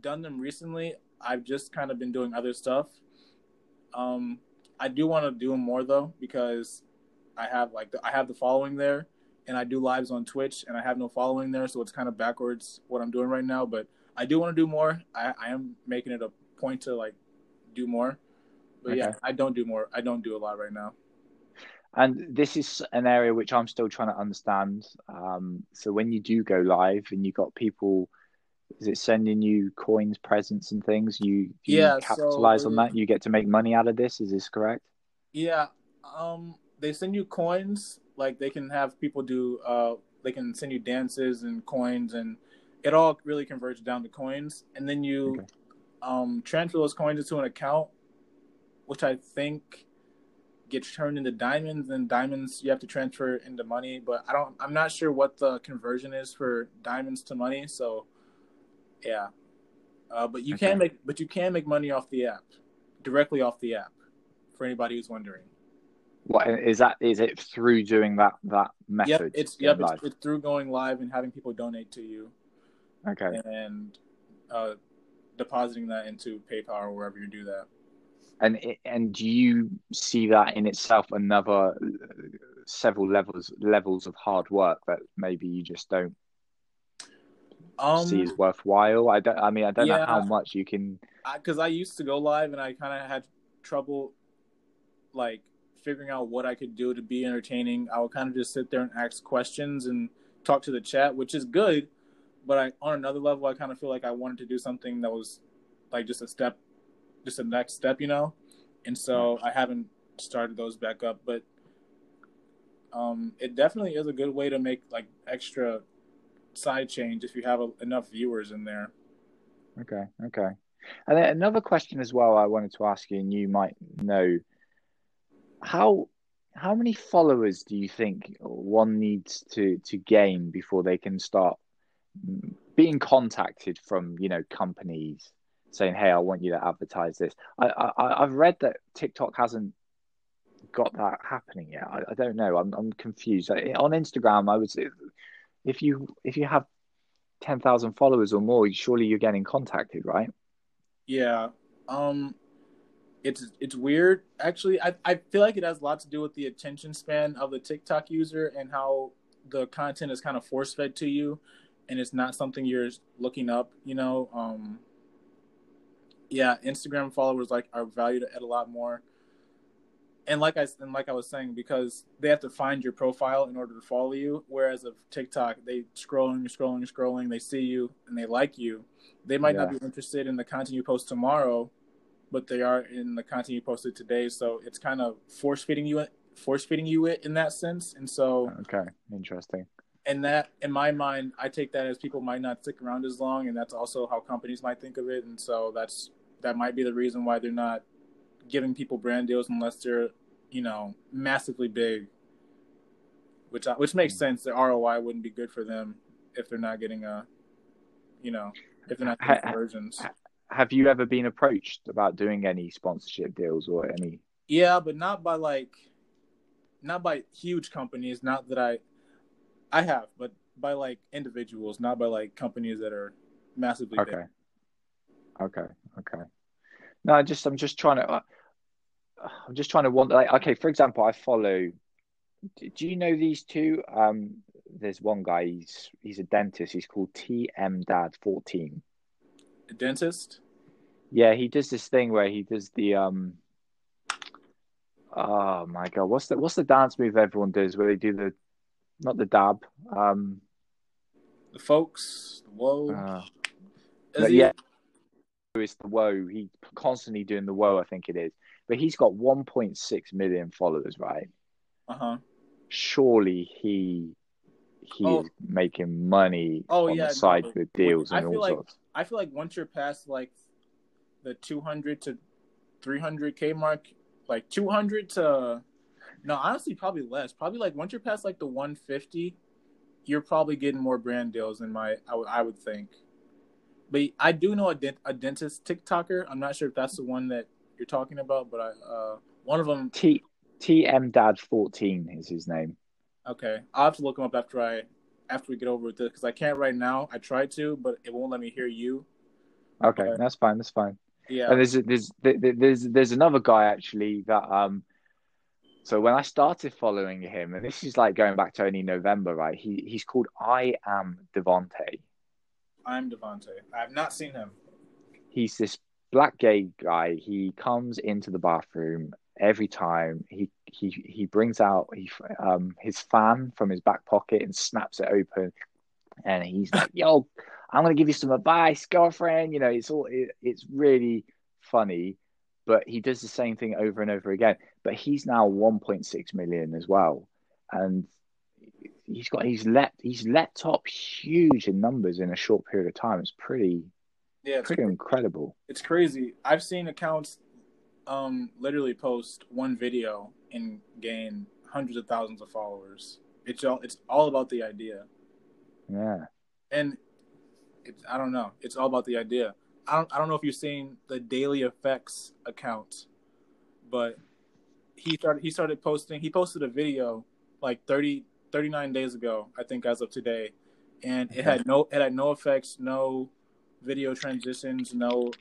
Speaker 1: done them recently. I've just kind of been doing other stuff. Um, I do want to do them more though because I have like the, I have the following there, and I do lives on Twitch, and I have no following there, so it's kind of backwards what I'm doing right now. But I do want to do more. I, I am making it a point to like do more. But yeah, I don't do more. I don't do a lot right now.
Speaker 2: And this is an area which I'm still trying to understand. Um, so when you do go live and you got people, is it sending you coins, presents, and things? You you
Speaker 1: Yeah,
Speaker 2: capitalize
Speaker 1: so-
Speaker 2: on that. You get to make money out of this. Is this correct?
Speaker 1: Yeah, um, they send you coins. Like they can have people do. Uh, they can send you dances and coins, and it all really converges down to coins. And then you,
Speaker 2: Okay.
Speaker 1: um, transfer those coins into an account, which I think gets turned into diamonds. And diamonds you have to transfer into money, but I don't. I'm not sure what the conversion is for diamonds to money. So, yeah. Uh, but you
Speaker 2: Okay.
Speaker 1: can make, but you can make money off the app, directly off the app. For anybody who's wondering.
Speaker 2: What is that? Is it through doing that that method?
Speaker 1: Yep, it's yep, it's, it's through going live and having people donate to you
Speaker 2: okay.
Speaker 1: and uh, depositing that into PayPal or wherever you do that.
Speaker 2: And and do you see that in itself another uh, several levels levels of hard work that maybe you just don't
Speaker 1: Um,
Speaker 2: see as worthwhile? I don't. I mean, I don't know how much you can.
Speaker 1: because I, used to go live and I kind of had trouble, like figuring out what I could do to be entertaining. I would kind of just sit there and ask questions and talk to the chat, which is good. But I, on another level, I kind of feel like I wanted to do something that was like just a step, just a next step, you know. And so I haven't started those back up, but um, it definitely is a good way to make like extra side change if you have a, enough viewers in there.
Speaker 2: Okay. Okay. And then another question as well. I wanted to ask you, and you might know how how many followers do you think one needs to to gain before they can start being contacted from you know companies saying hey i want you to advertise this. I, I i've read that tiktok hasn't got that happening yet. I, I don't know. I'm, I'm confused. On instagram i say if you if you have 10,000 followers or more surely you're getting contacted right?
Speaker 1: Yeah. Um it's it's weird. Actually, I I feel like it has a lot to do with the attention span of the TikTok user and how the content is kind of force fed to you and it's not something you're looking up, you know. Um yeah, Instagram followers like are valued at a lot more. And like I and like I was saying, because they have to find your profile in order to follow you, whereas of TikTok, they scrolling, scrolling, scrolling, they see you and they like you. They might not be interested in the content you post tomorrow, but they are in the content you posted today. So it's kind of force feeding you, force feeding you it in that sense. And so,
Speaker 2: okay interesting
Speaker 1: and that in my mind, I take that as people might not stick around as long, and that's also how companies might think of it. And so that's that might be the reason why they're not giving people brand deals unless they're, you know, massively big. Which uh, which makes mm. sense. The ROI wouldn't be good for them if they're not getting a, you know, if they're not getting
Speaker 2: Ha- ha-
Speaker 1: conversions.
Speaker 2: have you ever been approached about doing any sponsorship deals or any
Speaker 1: Yeah, but not by like, not by huge companies. Not that I, I have, but by like individuals, not by like companies that are massively big.
Speaker 2: okay. Okay. Okay. No i just i'm just trying to uh, i'm just trying to want like okay for example i follow do do you know these two? Um there's one guy he's he's a dentist. He's called tm dad 14
Speaker 1: A dentist.
Speaker 2: yeah he does this thing where he does the um oh my god what's the what's the dance move everyone does where they do the not the dab um
Speaker 1: The folks. the Whoa.
Speaker 2: uh,
Speaker 1: Is he-
Speaker 2: yeah, it's the Whoa. He constantly doing the Whoa, I think it is. But he's got 1.6 million followers, right?
Speaker 1: Uh huh.
Speaker 2: Surely he he
Speaker 1: Oh.
Speaker 2: is making money
Speaker 1: Oh,
Speaker 2: on
Speaker 1: yeah,
Speaker 2: the side
Speaker 1: no.
Speaker 2: with deals
Speaker 1: I
Speaker 2: and
Speaker 1: feel
Speaker 2: all
Speaker 1: like-
Speaker 2: sorts.
Speaker 1: I feel like once you're past like the 200 to 300k mark, like 200 to no, honestly, probably less. Probably like once you're past like the 150, you're probably getting more brand deals than my I would- think. But I do know a, dent, a dentist TikToker. I'm not sure if that's the one that you're talking about, but I uh one of them.
Speaker 2: T TM Dad fourteen is his name.
Speaker 1: Okay, I'll have to look him up after I after we get over with this because I can't right now. I tried to, but it won't let me hear you.
Speaker 2: Okay,
Speaker 1: Okay.
Speaker 2: that's fine. That's fine.
Speaker 1: Yeah.
Speaker 2: And there's there's there's there's another guy actually that um. So when I started following him, and this is like going back to only November, right? He he's called I am Devonte.
Speaker 1: I'm Devonte. I have not seen him.
Speaker 2: He's this black gay guy. He comes into the bathroom every time. He he he brings out he um his fan from his back pocket and snaps it open, and he's like, "Yo, I'm gonna give you some advice, girlfriend." You know, it's all it, it's really funny, but he does the same thing over and over again. But he's now 1.6 million as well, and he's got he's let he's let top huge in numbers in a short period of time. It's pretty
Speaker 1: Yeah, it's,
Speaker 2: pretty incredible.
Speaker 1: it's crazy. I've seen accounts um literally post one video and gain hundreds of thousands of followers. It's all it's all about the idea.
Speaker 2: Yeah.
Speaker 1: And it's I don't know. It's all about the idea. I don't I don't know if you've seen the Daily Effects account, but he started he started posting he posted a video like 30 39 days ago, I think as of today. And it had no it had no effects, no video transitions, no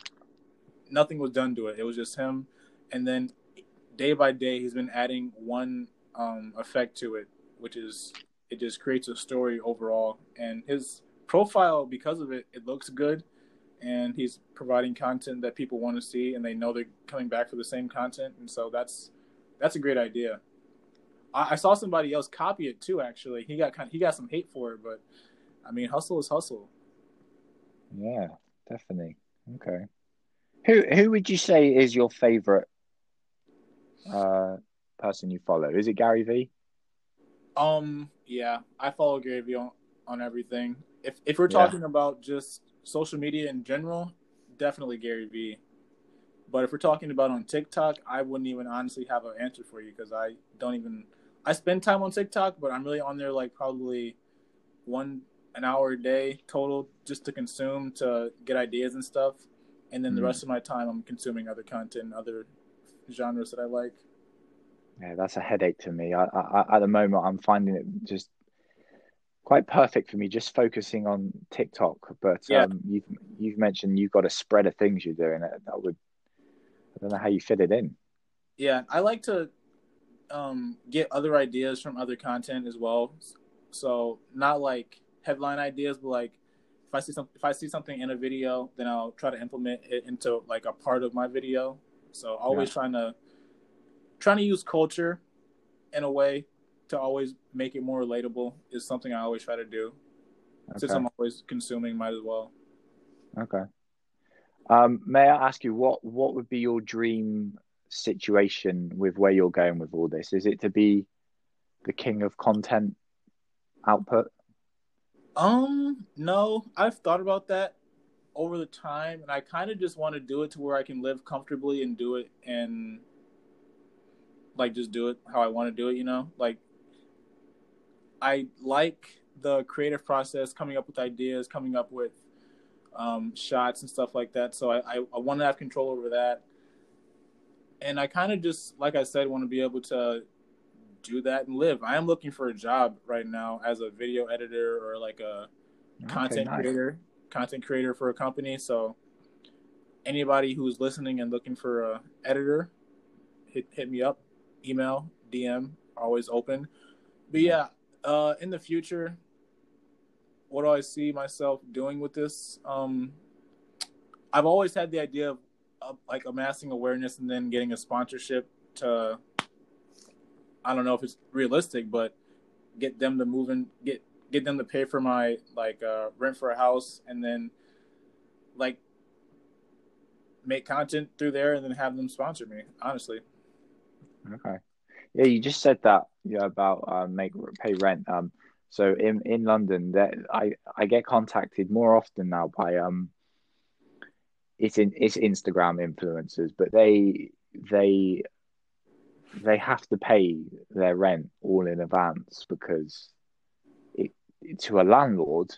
Speaker 1: nothing was done to it. It was just him. And then day by day he's been adding one um effect to it, which is it just creates a story overall. And his profile because of it it looks good. And he's providing content that people want to see and they know they're coming back for the same content. And so that's that's a great idea i, I saw somebody else copy it too actually he got kind of, he got some hate for it but i mean hustle is hustle
Speaker 2: Yeah, definitely. Okay. Who who would you say is your favorite uh person you follow? Is it Gary Vee?
Speaker 1: um yeah i follow gary vee on, on everything if if we're
Speaker 2: Yeah.
Speaker 1: talking about just social media in general definitely gary vee but if we're talking about on tiktok i wouldn't even honestly have an answer for you because i don't even i spend time on tiktok but i'm really on there like probably one an hour a day total just to consume to get ideas and stuff and then the
Speaker 2: Mhm.
Speaker 1: rest of my time i'm consuming other content other genres that i like
Speaker 2: Yeah, that's a headache to me. I, I, at the moment, I'm finding it just quite perfect for me, just focusing on TikTok. But
Speaker 1: Yeah.
Speaker 2: um, you've you've mentioned you've got a spread of things you're doing. That would don't know how you fit it in.
Speaker 1: Yeah, I like to um, get other ideas from other content as well. So not like headline ideas, but like if I see some if I see something in a video, then I'll try to implement it into like a part of my video. So always trying to trying to use culture in a way to always make it more relatable is something I always try to do. Since I'm always consuming, might as well.
Speaker 2: Okay. Um, may I ask you what what would be your dream situation with where you're going with all this? Is it to be the king of content output?
Speaker 1: Um, no, I've thought about that over the time, and I kind of just want to do it to where I can live comfortably and do it and like just do it how I want to do it. You know, like I like the creative process, coming up with ideas, coming up with um, shots and stuff like that. So I, I, I want to have control over that, and I kind of just, like I said, want to be able to do that and live. I am looking for a job right now as a video editor or like a content
Speaker 2: nice.
Speaker 1: creator, content creator for a company. So anybody who's listening and looking for a editor, hit hit me up, email, DM, always open. But yeah, uh, in the future, what do I see myself doing with this? Um, I've always had the idea of, like amassing awareness and then getting a sponsorship to. I don't know if it's realistic, but get them to move in, get get them to pay for my like uh, rent for a house, and then like make content through there, and then have them sponsor me. Honestly,
Speaker 2: Okay. Yeah, you just said that yeah about uh, make pay rent. Um, So in in London, that I I get contacted more often now by um. It's in it's Instagram influencers, but they they they have to pay their rent all in advance because it to a landlord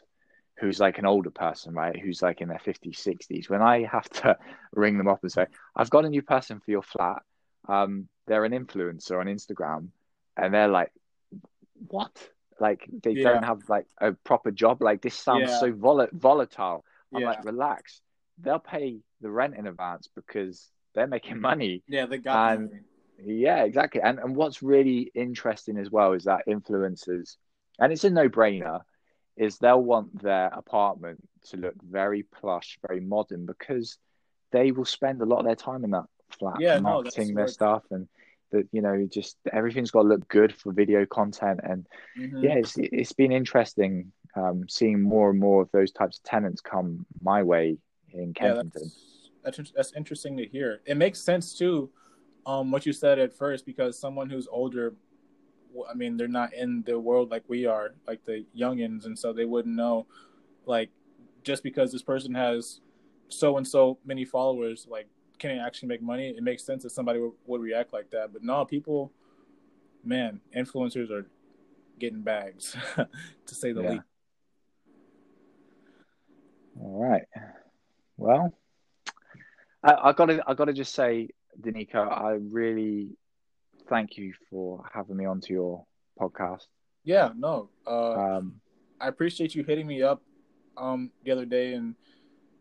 Speaker 2: who's like an older person, right? Who's like in their 50s, 60s. When I have to ring them up and say, I've got a new person for your flat, um, they're an influencer on Instagram, and they're like, what? Like they
Speaker 1: Yeah.
Speaker 2: don't have like a proper job. Like this sounds
Speaker 1: Yeah.
Speaker 2: so vol- volatile. I'm
Speaker 1: Yeah.
Speaker 2: like, relax. They'll pay the rent in advance because they're making money.
Speaker 1: Yeah, they got
Speaker 2: And-. Yeah, exactly. And and what's really interesting as well is that influencers, and it's a no brainer, is they'll want their apartment to look very plush, very modern because they will spend a lot of their time in that flat
Speaker 1: Yeah, no,
Speaker 2: marketing their stuff and that you know just everything's got to look good for video content and
Speaker 1: Mhm.
Speaker 2: yeah it's it's been interesting um, seeing more and more of those types of tenants come my way in
Speaker 1: Yeah,
Speaker 2: Kensington.
Speaker 1: that's, that's that's interesting to hear. It makes sense too, um, what you said at first, because someone who's older, I mean, they're not in the world like we are, like the youngins, and so they wouldn't know, like, just because this person has so and so many followers, like, can it actually make money? It makes sense that somebody would, would react like that. But no, people, man, influencers are getting bags, to say the
Speaker 2: Yeah.
Speaker 1: least.
Speaker 2: All right. Well, I, I gotta I gotta just say, DeNiko, I really thank you for having me onto your podcast.
Speaker 1: Yeah, no, uh,
Speaker 2: Um,
Speaker 1: I appreciate you hitting me up um the other day and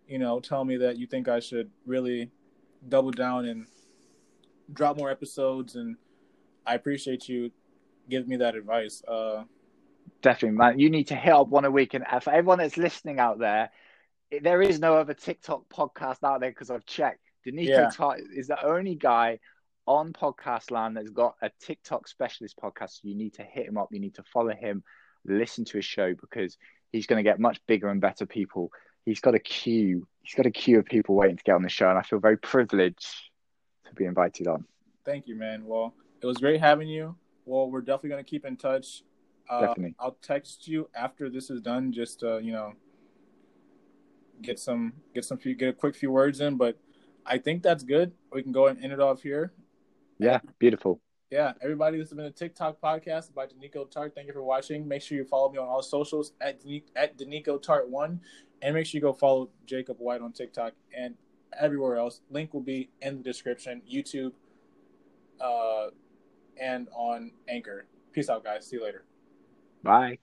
Speaker 1: you know telling me that you think I should really double down and drop more episodes and I appreciate you giving me that advice. Uh
Speaker 2: definitely, man, you need to hit up one a week. And for everyone that's listening out there, there is no other TikTok podcast out there because I've checked. DeNiko
Speaker 1: Yeah.
Speaker 2: Tartt is the only guy on podcast land that's got a TikTok specialist podcast. You need to hit him up. You need to follow him, listen to his show because he's going to get much bigger and better people. He's got a queue. He's got a queue of people waiting to get on the show, and I feel very privileged to be invited on.
Speaker 1: thank you, man. Well, it was great having you. Well, we're definitely going to keep in touch. Uh,
Speaker 2: Definitely.
Speaker 1: I'll text you after this is done just to, you know, get some get some few get a quick few words in, but I think that's good. We can go and end it off here.
Speaker 2: Yeah, beautiful.
Speaker 1: Yeah, everybody, this has been a TikTok podcast by DeNiko Tartt. Thank you for watching. Make sure you follow me on all socials at at DeNiko Tartt One, and make sure you go follow Jacob White on TikTok and everywhere else. Link will be in the description, YouTube, uh, and on Anchor. Peace out, guys. See you later.
Speaker 2: Bye.